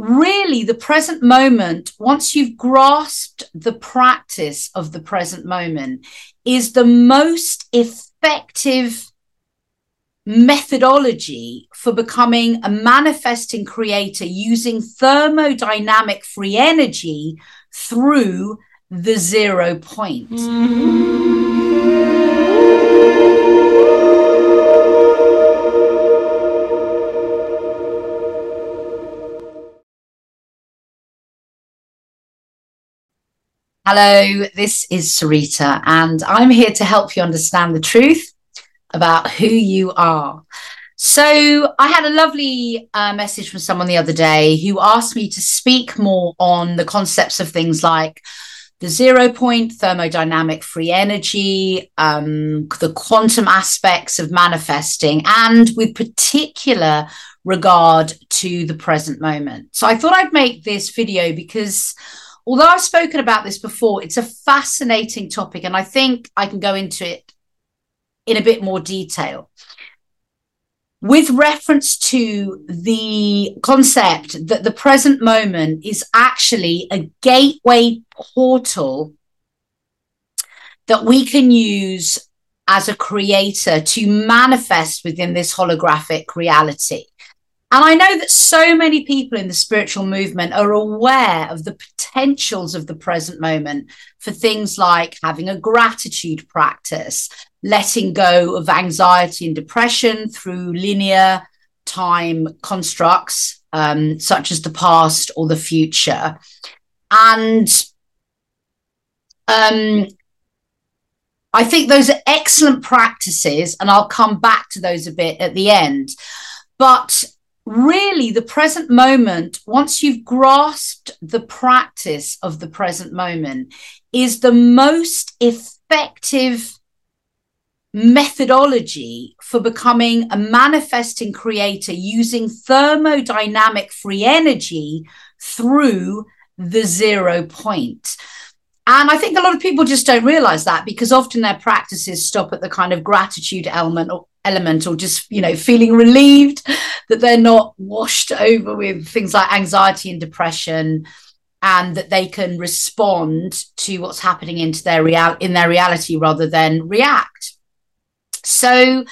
really the present moment, once you've grasped the practice of the present moment, is the most effective methodology for becoming a manifesting creator using thermodynamic free energy through the zero point. Mm-hmm. Hello, this is Sarita, and I'm here to help you understand the truth about who you are. So, I had a lovely uh, message from someone the other day who asked me to speak more on the concepts of things like the zero point, thermodynamic free energy, um, the quantum aspects of manifesting, and with particular regard to the present moment. So, I thought I'd make this video because although I've spoken about this before, it's a fascinating topic, and I think I can go into it in a bit more detail. With reference to the concept that the present moment is actually a gateway portal that we can use as a creator to manifest within this holographic reality. And I know that so many people in the spiritual movement are aware of the potentials of the present moment for things like having a gratitude practice, letting go of anxiety and depression through linear time constructs, um, such as the past or the future. And um, I think those are excellent practices, and I'll come back to those a bit at the end. But really the present moment, once you've grasped the practice of the present moment, is the most effective methodology for becoming a manifesting creator using thermodynamic free energy through the zero point. And I think a lot of people just don't realize that because often their practices stop at the kind of gratitude element or element or just you know feeling relieved that they're not washed over with things like anxiety and depression and that they can respond to what's happening into their real in their reality rather than react. So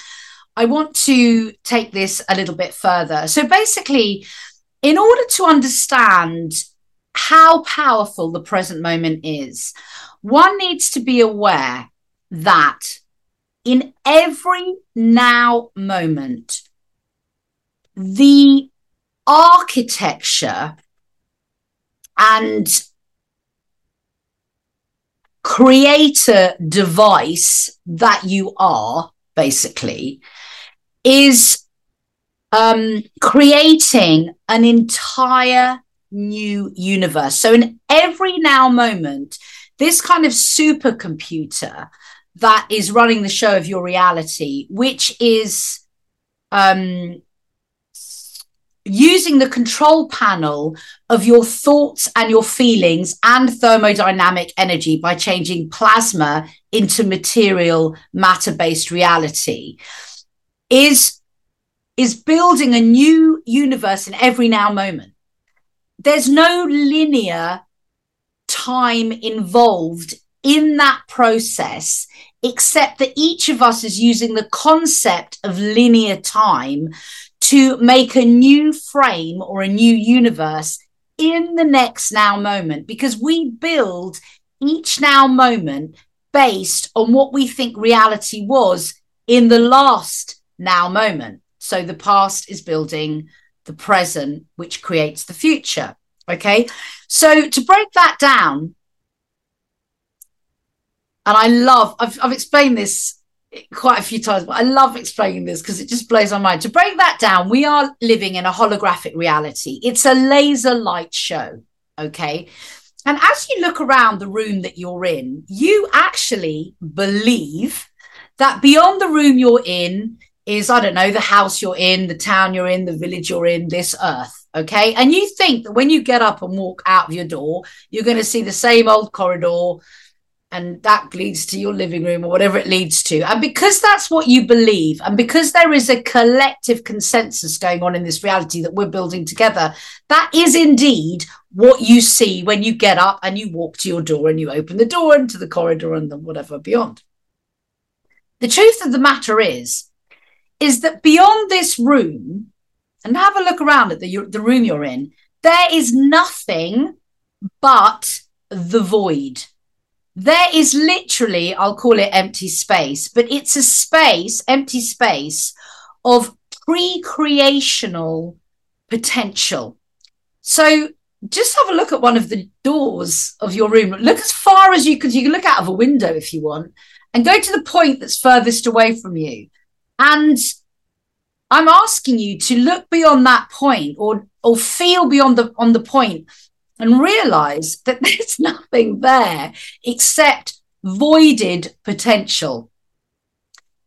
i want to take this a little bit further. So basically in order to understand how powerful the present moment is one needs to be aware that in every now moment, the architecture and creator device that you are basically is um, creating an entire new universe. So, in every now moment, this kind of supercomputer that is running the show of your reality, which is um, using the control panel of your thoughts and your feelings and thermodynamic energy by changing plasma into material matter based reality is is building a new universe in every now moment. There's no linear time involved in that process except that each of us is using the concept of linear time to make a new frame or a new universe in the next now moment because we build each now moment based on what we think reality was in the last now moment. So the past is building the present, which creates the future. Okay. So to break that down, and I love, I've, I've explained this quite a few times, but I love explaining this because it just blows my mind. To break that down, we are living in a holographic reality. It's a laser light show. Okay. And as you look around the room that you're in, you actually believe that beyond the room you're in is, I don't know, the house you're in, the town you're in, the village you're in, this earth. Okay. And you think that when you get up and walk out of your door, you're going to see the same old corridor, and that leads to your living room or whatever it leads to. And because that's what you believe, and because there is a collective consensus going on in this reality that we're building together, that is indeed what you see when you get up and you walk to your door and you open the door into the corridor and the whatever beyond. The truth of the matter is, is that beyond this room, and have a look around at the, the room you're in, there is nothing but the void there is literally, I'll call it empty space, but it's a space, empty space of pre creational potential. So just have a look at one of the doors of your room. Look as far as you can. You can look out of a window if you want and go to the point that's furthest away from you. And I'm asking you to look beyond that point or or feel beyond the on the point and realize that there's nothing there except voided potential.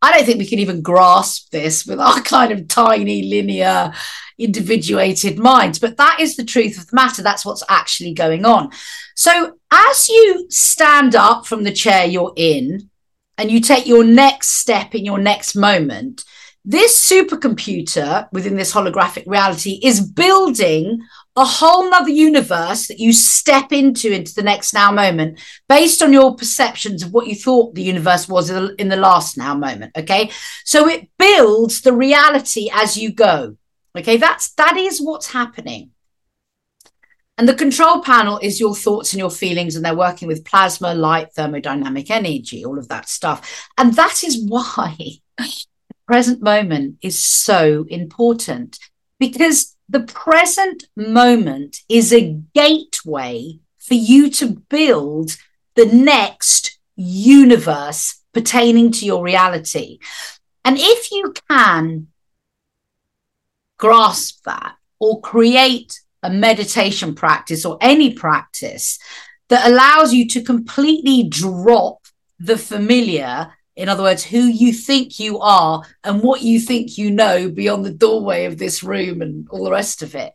I don't think we can even grasp this with our kind of tiny, linear, individuated minds, but that is the truth of the matter. That's what's actually going on. So, as you stand up from the chair you're in and you take your next step in your next moment, this supercomputer within this holographic reality is building a whole nother universe that you step into into the next now moment based on your perceptions of what you thought the universe was in the last now moment okay? So it builds the reality as you go okay? That's that is what's happening. And the control panel is your thoughts and your feelings and they're working with plasma light thermodynamic energy all of that stuff. And that is why the present moment is so important because the present moment is a gateway for you to build the next universe pertaining to your reality. And if you can grasp that or create a meditation practice or any practice that allows you to completely drop the familiar in other words, who you think you are and what you think you know beyond the doorway of this room and all the rest of it.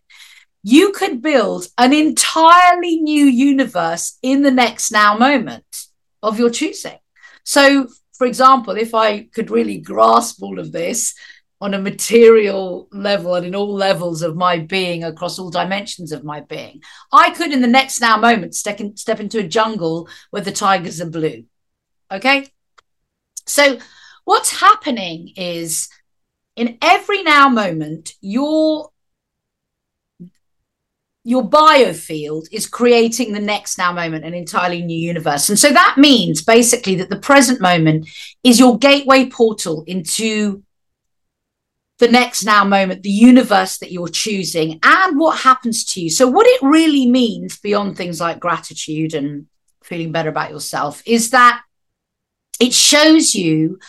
You could build an entirely new universe in the next now moment of your choosing. So, for example, if I could really grasp all of this on a material level and in all levels of my being across all dimensions of my being, I could, in the next now moment, step, in, step into a jungle where the tigers are blue. Okay so, what's happening is in every now moment, your your biofield is creating the next now moment, an entirely new universe. And so that means basically that the present moment is your gateway portal into the next now moment, the universe that you're choosing, and what happens to you. So, what it really means beyond things like gratitude and feeling better about yourself is that it shows you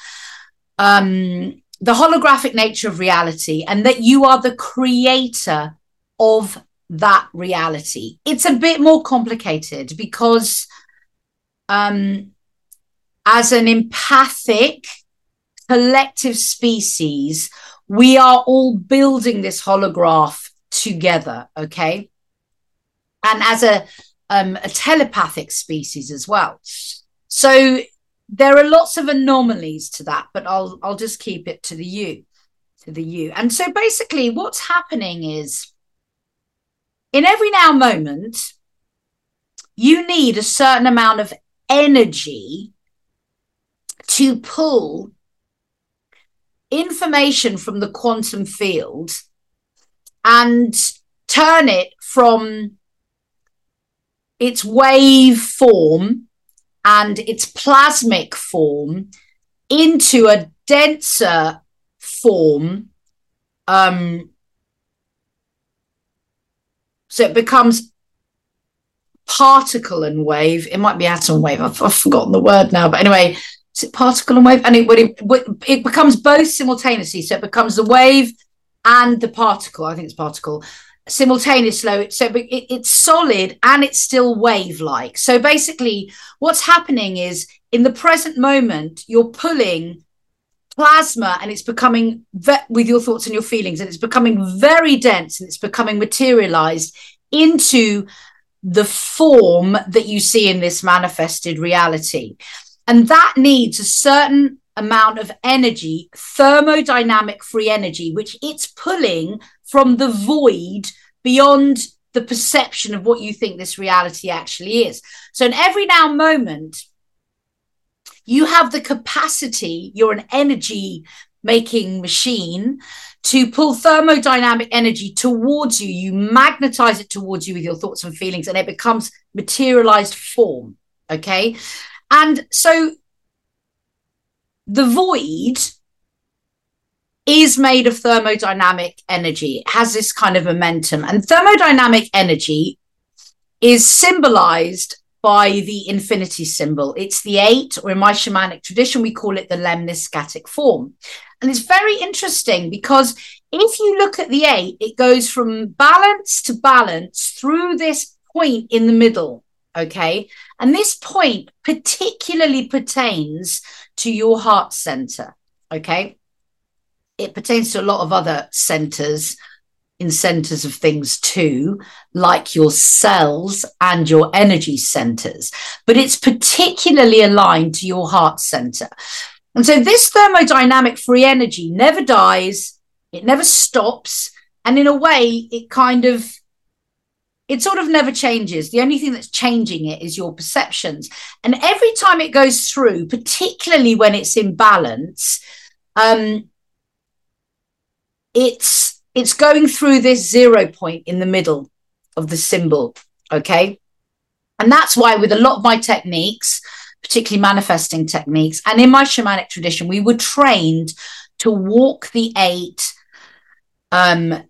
um, the holographic nature of reality and that you are the creator of that reality. It's a bit more complicated because, um, as an empathic collective species, we are all building this holograph together. Okay. And as a, um, a telepathic species as well. So there are lots of anomalies to that, but I'll I'll just keep it to the you, to the you. And so basically, what's happening is in every now moment, you need a certain amount of energy to pull information from the quantum field and turn it from its wave form and its plasmic form into a denser form. Um, so it becomes particle and wave. It might be atom wave. I've, I've forgotten the word now, but anyway, is it particle and wave? And it, it, it becomes both simultaneously. So it becomes the wave and the particle. I think it's particle simultaneously. So it, it's solid and it's still wave like. So basically, what's happening is in the present moment, you're pulling plasma and it's becoming ve- with your thoughts and your feelings, and it's becoming very dense and it's becoming materialized into the form that you see in this manifested reality. And that needs a certain amount of energy, thermodynamic free energy, which it's pulling from the void beyond the perception of what you think this reality actually is. So, in every now moment, you have the capacity, you're an energy making machine to pull thermodynamic energy towards you. You magnetize it towards you with your thoughts and feelings, and it becomes materialized form. Okay. And so the void is made of thermodynamic energy. It has this kind of momentum. And thermodynamic energy is symbolized by the infinity symbol. It's the eight, or in my shamanic tradition, we call it the lemniscatic form. And it's very interesting because if you look at the eight, it goes from balance to balance through this point in the middle. Okay. And this point particularly pertains to your heart center. Okay. It pertains to a lot of other centers in centers of things too, like your cells and your energy centers, but it's particularly aligned to your heart center. And so this thermodynamic free energy never dies, it never stops. And in a way, it kind of it sort of never changes. The only thing that's changing it is your perceptions. And every time it goes through, particularly when it's in balance, um, it's it's going through this zero point in the middle of the symbol. Okay. And that's why, with a lot of my techniques, particularly manifesting techniques, and in my shamanic tradition, we were trained to walk the eight. Um,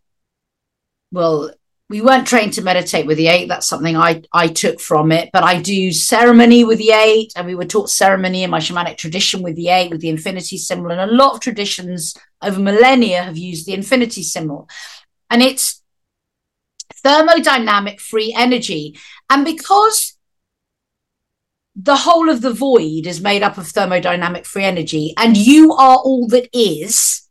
well, we weren't trained to meditate with the eight. That's something I, I took from it. But I do ceremony with the eight, and we were taught ceremony in my shamanic tradition with the eight, with the infinity symbol. And a lot of traditions over millennia have used the infinity symbol. And it's thermodynamic free energy. And because the whole of the void is made up of thermodynamic free energy, and you are all that is,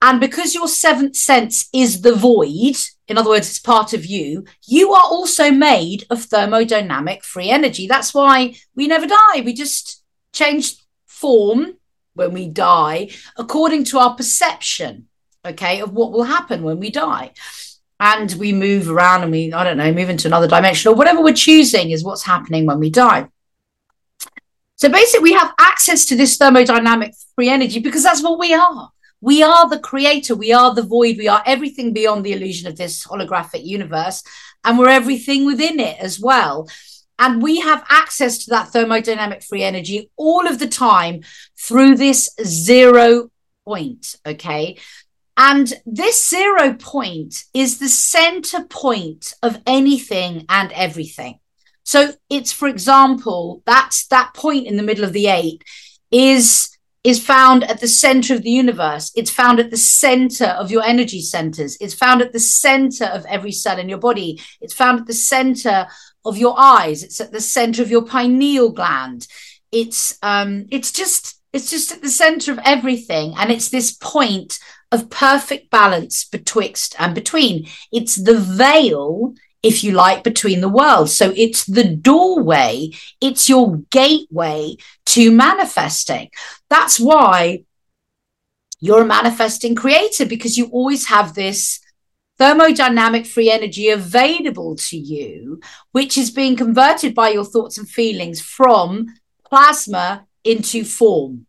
and because your seventh sense is the void, in other words, it's part of you, you are also made of thermodynamic free energy. That's why we never die. We just change form when we die according to our perception, okay, of what will happen when we die. And we move around and we, I don't know, move into another dimension or whatever we're choosing is what's happening when we die. So basically, we have access to this thermodynamic free energy because that's what we are. We are the creator. We are the void. We are everything beyond the illusion of this holographic universe. And we're everything within it as well. And we have access to that thermodynamic free energy all of the time through this zero point. Okay. And this zero point is the center point of anything and everything. So it's, for example, that's that point in the middle of the eight is is found at the center of the universe. It's found at the center of your energy centers. It's found at the center of every cell in your body. It's found at the center of your eyes. It's at the center of your pineal gland. It's um, it's just it's just at the center of everything, and it's this point of perfect balance betwixt and between. It's the veil if you like, between the worlds. So it's the doorway, it's your gateway to manifesting. That's why you're a manifesting creator because you always have this thermodynamic free energy available to you, which is being converted by your thoughts and feelings from plasma into form.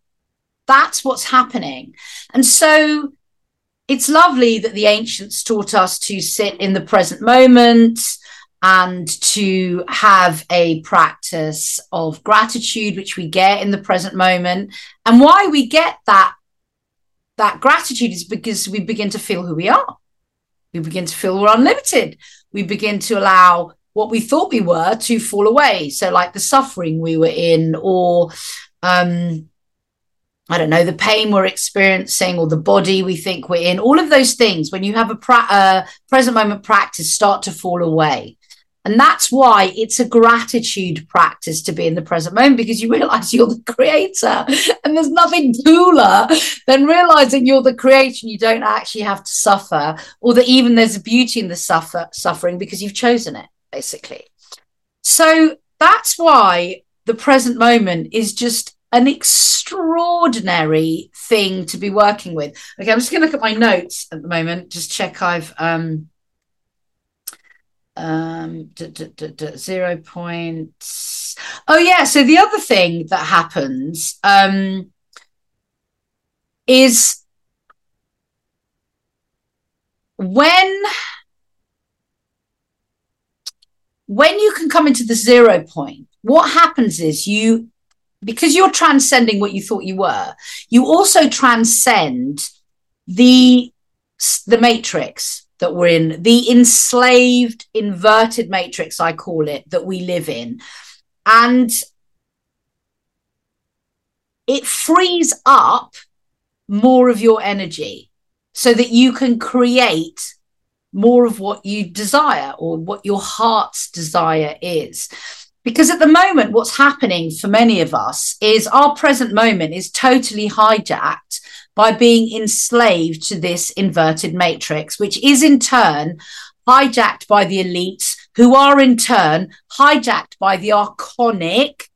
That's what's happening. And so it's lovely that the ancients taught us to sit in the present moment and to have a practice of gratitude which we get in the present moment. And why we get that that gratitude is because we begin to feel who we are. We begin to feel we're unlimited. We begin to allow what we thought we were to fall away. So like the suffering we were in or um I don't know, the pain we're experiencing or the body we think we're in, all of those things, when you have a pra- uh, present moment practice, start to fall away. And that's why it's a gratitude practice to be in the present moment because you realize you're the creator. And there's nothing cooler than realizing you're the creator and you don't actually have to suffer, or that even there's a beauty in the suffer, suffering because you've chosen it. basically. So that's why the present moment is just an extraordinary thing to be working with. Okay, I'm just going to look at my notes at the moment, just check I've um um d- d- d- zero points. Oh yeah, so the other thing that happens um is when when you can come into the zero point what happens is you because you're transcending what you thought you were you also transcend the the matrix that we're in the enslaved inverted matrix i call it that we live in and it frees up more of your energy so that you can create more of what you desire or what your heart's desire is. Because at the moment, what's happening for many of us is our present moment is totally hijacked by being enslaved to this inverted matrix, which is in turn hijacked by the elites, who are in turn hijacked by the archonic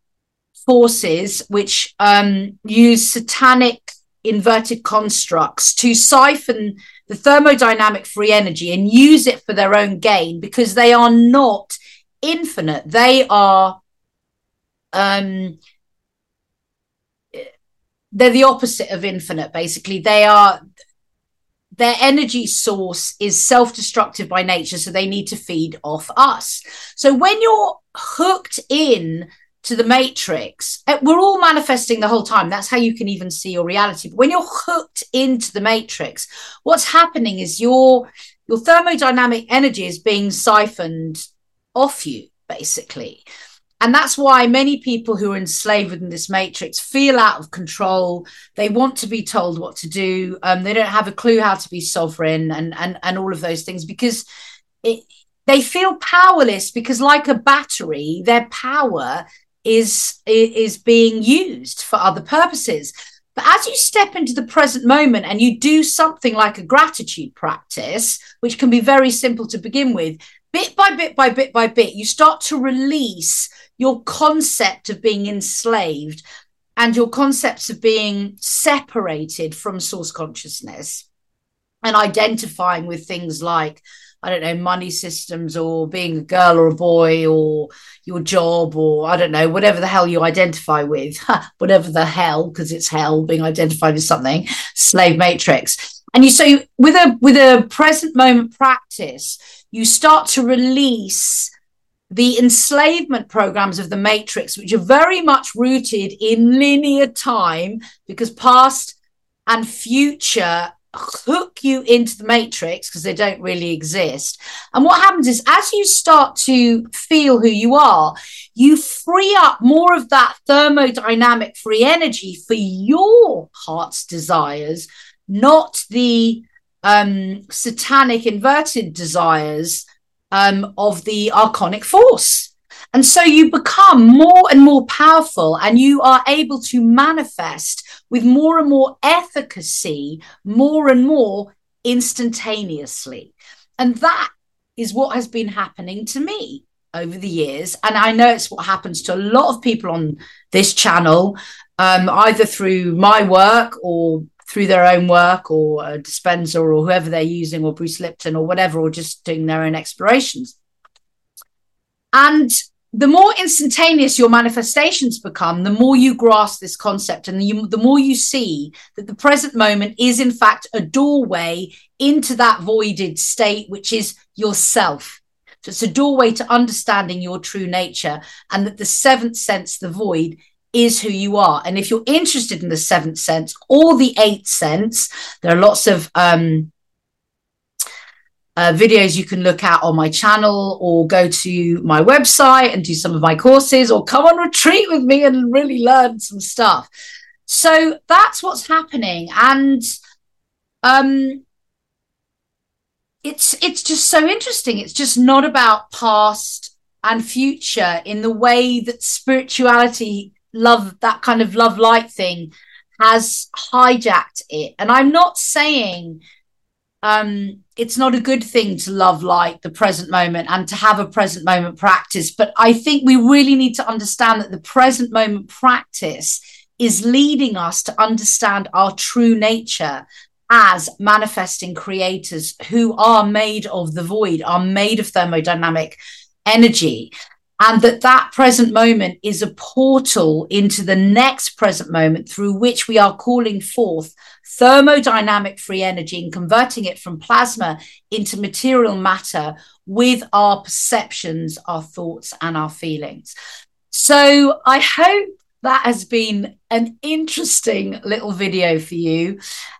forces, which um, use satanic inverted constructs to siphon the thermodynamic free energy and use it for their own gain because they are not infinite. They are um they're the opposite of infinite basically. They are their energy source is self-destructive by nature so they need to feed off us. So when you're hooked in to the matrix eh, we're all manifesting the whole time. That's how you can even see your reality. But when you're hooked into the matrix what's happening is your your thermodynamic energy is being siphoned off you basically and that's why many people who are enslaved within this matrix feel out of control. They want to be told what to do. Um, they don't have a clue how to be sovereign and and and all of those things because it, they feel powerless because, like a battery, their power is is being used for other purposes but as you step into the present moment and you do something like a gratitude practice which can be very simple to begin with bit by bit by bit by bit you start to release your concept of being enslaved and your concepts of being separated from source consciousness and identifying with things like I don't know, money systems or being a girl or a boy or your job or I don't know, whatever the hell you identify with, whatever the hell, because it's hell being identified with something, slave matrix. And you so with a with a present moment practice, you start to release the enslavement programs of the matrix, which are very much rooted in linear time, because past and future hook you into the matrix because they don't really exist. And what happens is, as you start to feel who you are, you free up more of that thermodynamic free energy for your heart's desires, not the um, satanic inverted desires um, of the archonic force. And so you become more and more powerful and you are able to manifest with more and more efficacy, more and more instantaneously. And that is what has been happening to me over the years. And I know it's what happens to a lot of people on this channel, um, either through my work or through their own work or a Dispenza or whoever they're using or Bruce Lipton or whatever, or just doing their own explorations. And the more instantaneous your manifestations become, the more you grasp this concept and the more you see that the present moment is, in fact, a doorway into that voided state, which is yourself. So it's a doorway to understanding your true nature, and that the seventh sense, the void, is who you are. And if you're interested in the seventh sense or the eighth sense, there are lots of um, uh, videos you can look at on my channel or go to my website and do some of my courses or come on retreat with me and really learn some stuff. So that's what's happening. And um, it's it's just so interesting. It's just not about past and future in the way that spirituality, love, that kind of love light thing has hijacked it. And I'm not saying um, it's not a good thing to love light the present moment and to have a present moment practice. But I think we really need to understand that the present moment practice is leading us to understand our true nature as manifesting creators who are made of the void, are made of thermodynamic energy. And that that present moment is a portal into the next present moment through which we are calling forth thermodynamic free energy and converting it from plasma into material matter with our perceptions, our thoughts, and our feelings. So I hope that has been an interesting little video for you.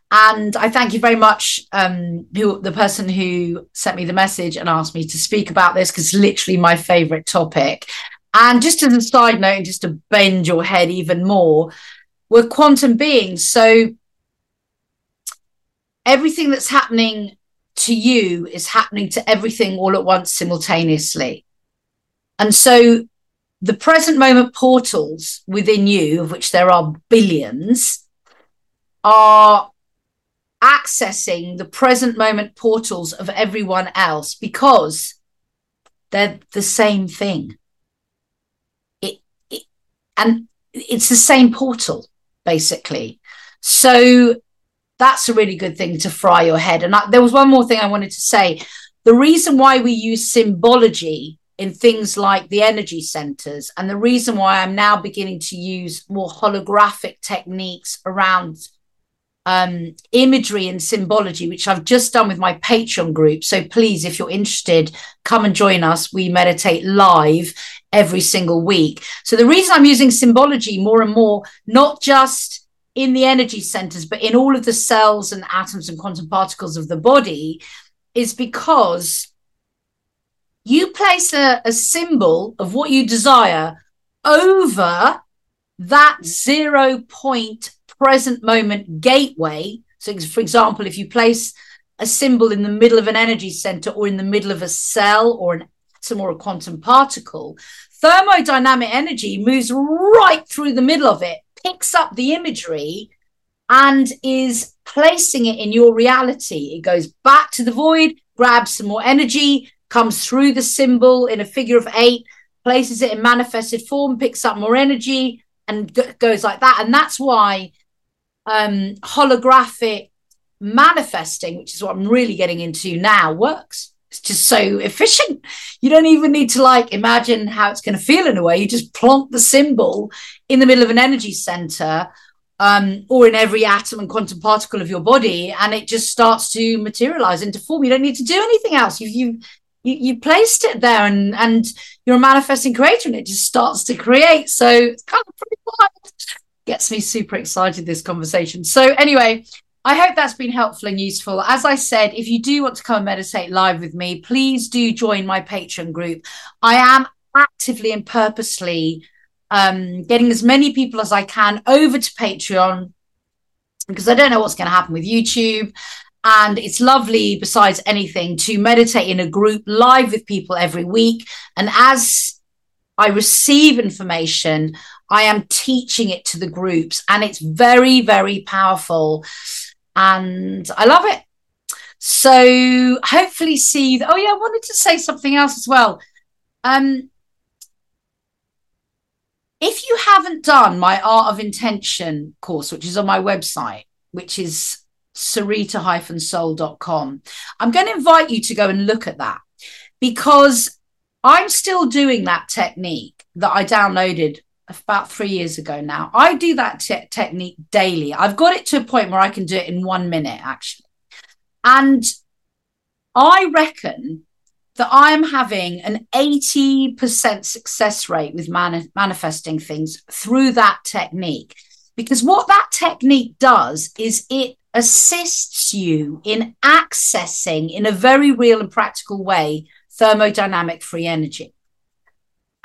And I thank you very much, um, who the person who sent me the message and asked me to speak about this because it's literally my favorite topic. And just as a side note, and just to bend your head even more, we're quantum beings. So everything that's happening to you is happening to everything all at once simultaneously. And so the present moment portals within you, of which there are billions, are accessing the present moment portals of everyone else because they're the same thing. It, it and it's the same portal basically. So that's a really good thing to fry your head. And I, there was one more thing I wanted to say. The reason why we use symbology in things like the energy centers, and the reason why I'm now beginning to use more holographic techniques around um, imagery and symbology, which I've just done with my Patreon group. So please, if you're interested, come and join us. We meditate live every single week. So the reason I'm using symbology more and more, not just in the energy centers, but in all of the cells and atoms and quantum particles of the body, is because you place a, a symbol of what you desire over that zero point present moment gateway. So, for example, if you place a symbol in the middle of an energy center or in the middle of a cell or an atom or a quantum particle, thermodynamic energy moves right through the middle of it, picks up the imagery, and is placing it in your reality. It goes back to the void, grabs some more energy, comes through the symbol in a figure of eight, places it in manifested form, picks up more energy, and g- goes like that. And that's why um, holographic manifesting, which is what I'm really getting into now, works. It's just so efficient. You don't even need to like imagine how it's going to feel in a way. You just plonk the symbol in the middle of an energy center um, or in every atom and quantum particle of your body, and it just starts to materialize into form. You don't need to do anything else. You you you, you placed it there, and and you're a manifesting creator, and it just starts to create. So it's kind of pretty wild gets me super excited this conversation. So anyway i hope that's been helpful and useful. As i said if you do want to come and meditate live with me please do join my patreon group. I am actively and purposely um, getting as many people as i can over to patreon because i don't know what's going to happen with youtube. And it's lovely besides anything to meditate in a group live with people every week. And as i receive information I am teaching it to the groups and it's very, very powerful. And I love it. So hopefully see. Oh, yeah, I wanted to say something else as well. Um, if you haven't done my Art of Intention course, which is on my website, which is sarita-sol.com, I'm going to invite you to go and look at that because I'm still doing that technique that I downloaded about three years ago now. I do that te- technique daily. I've got it to a point where I can do it in one minute, actually. And I reckon that I'm having an 80% success rate with mani- manifesting things through that technique. Because what that technique does is it assists you in accessing, in a very real and practical way, thermodynamic free energy.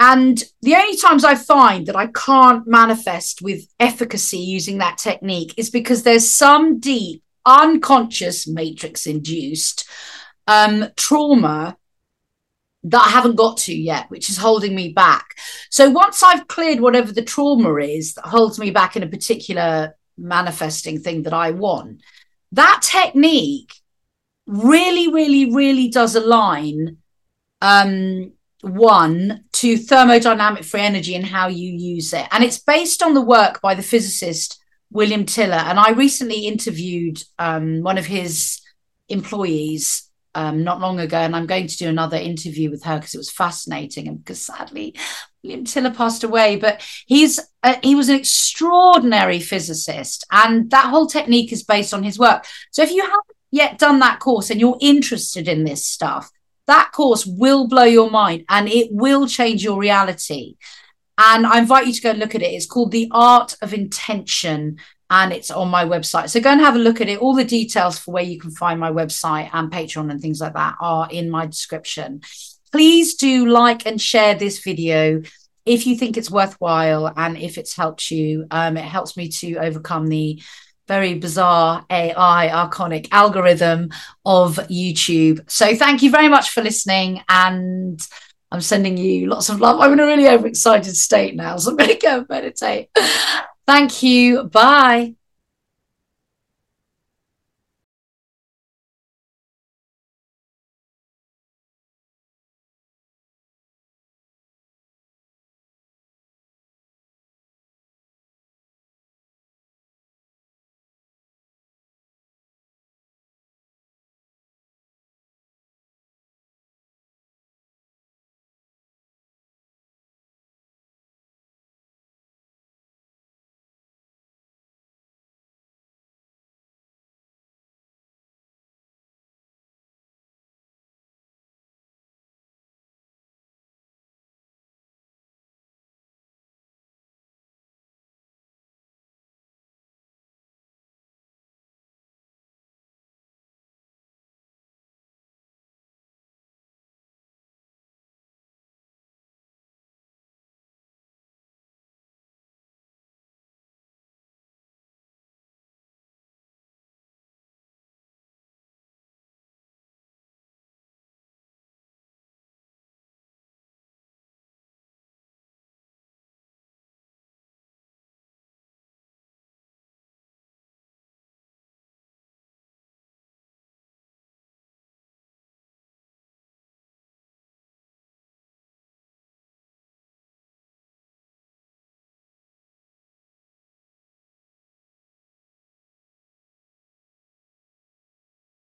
And the only times I find that I can't manifest with efficacy using that technique is because there's some deep, unconscious, matrix induced um, trauma that I haven't got to yet, which is holding me back. So once I've cleared whatever the trauma is that holds me back in a particular manifesting thing that I want, that technique really, really, really does align um, one to thermodynamic free energy and how you use it. And it's based on the work by the physicist William Tiller. And I recently interviewed um, one of his employees um, not long ago, and I'm going to do another interview with her because it was fascinating. And because sadly, William Tiller passed away, but he's uh, he was an extraordinary physicist, and that whole technique is based on his work. So if you haven't yet done that course and you're interested in this stuff, that course will blow your mind and it will change your reality. And I invite you to go and look at it. It's called The Art of Intention and it's on my website. So go and have a look at it. All the details for where you can find my website and Patreon and things like that are in my description. Please do like and share this video if you think it's worthwhile and if it's helped you. Um, it helps me to overcome the very bizarre AI archonic algorithm of YouTube. So thank you very much for listening and I'm sending you lots of love. I'm in a really overexcited state now, so I'm going to go meditate. Thank you. Bye.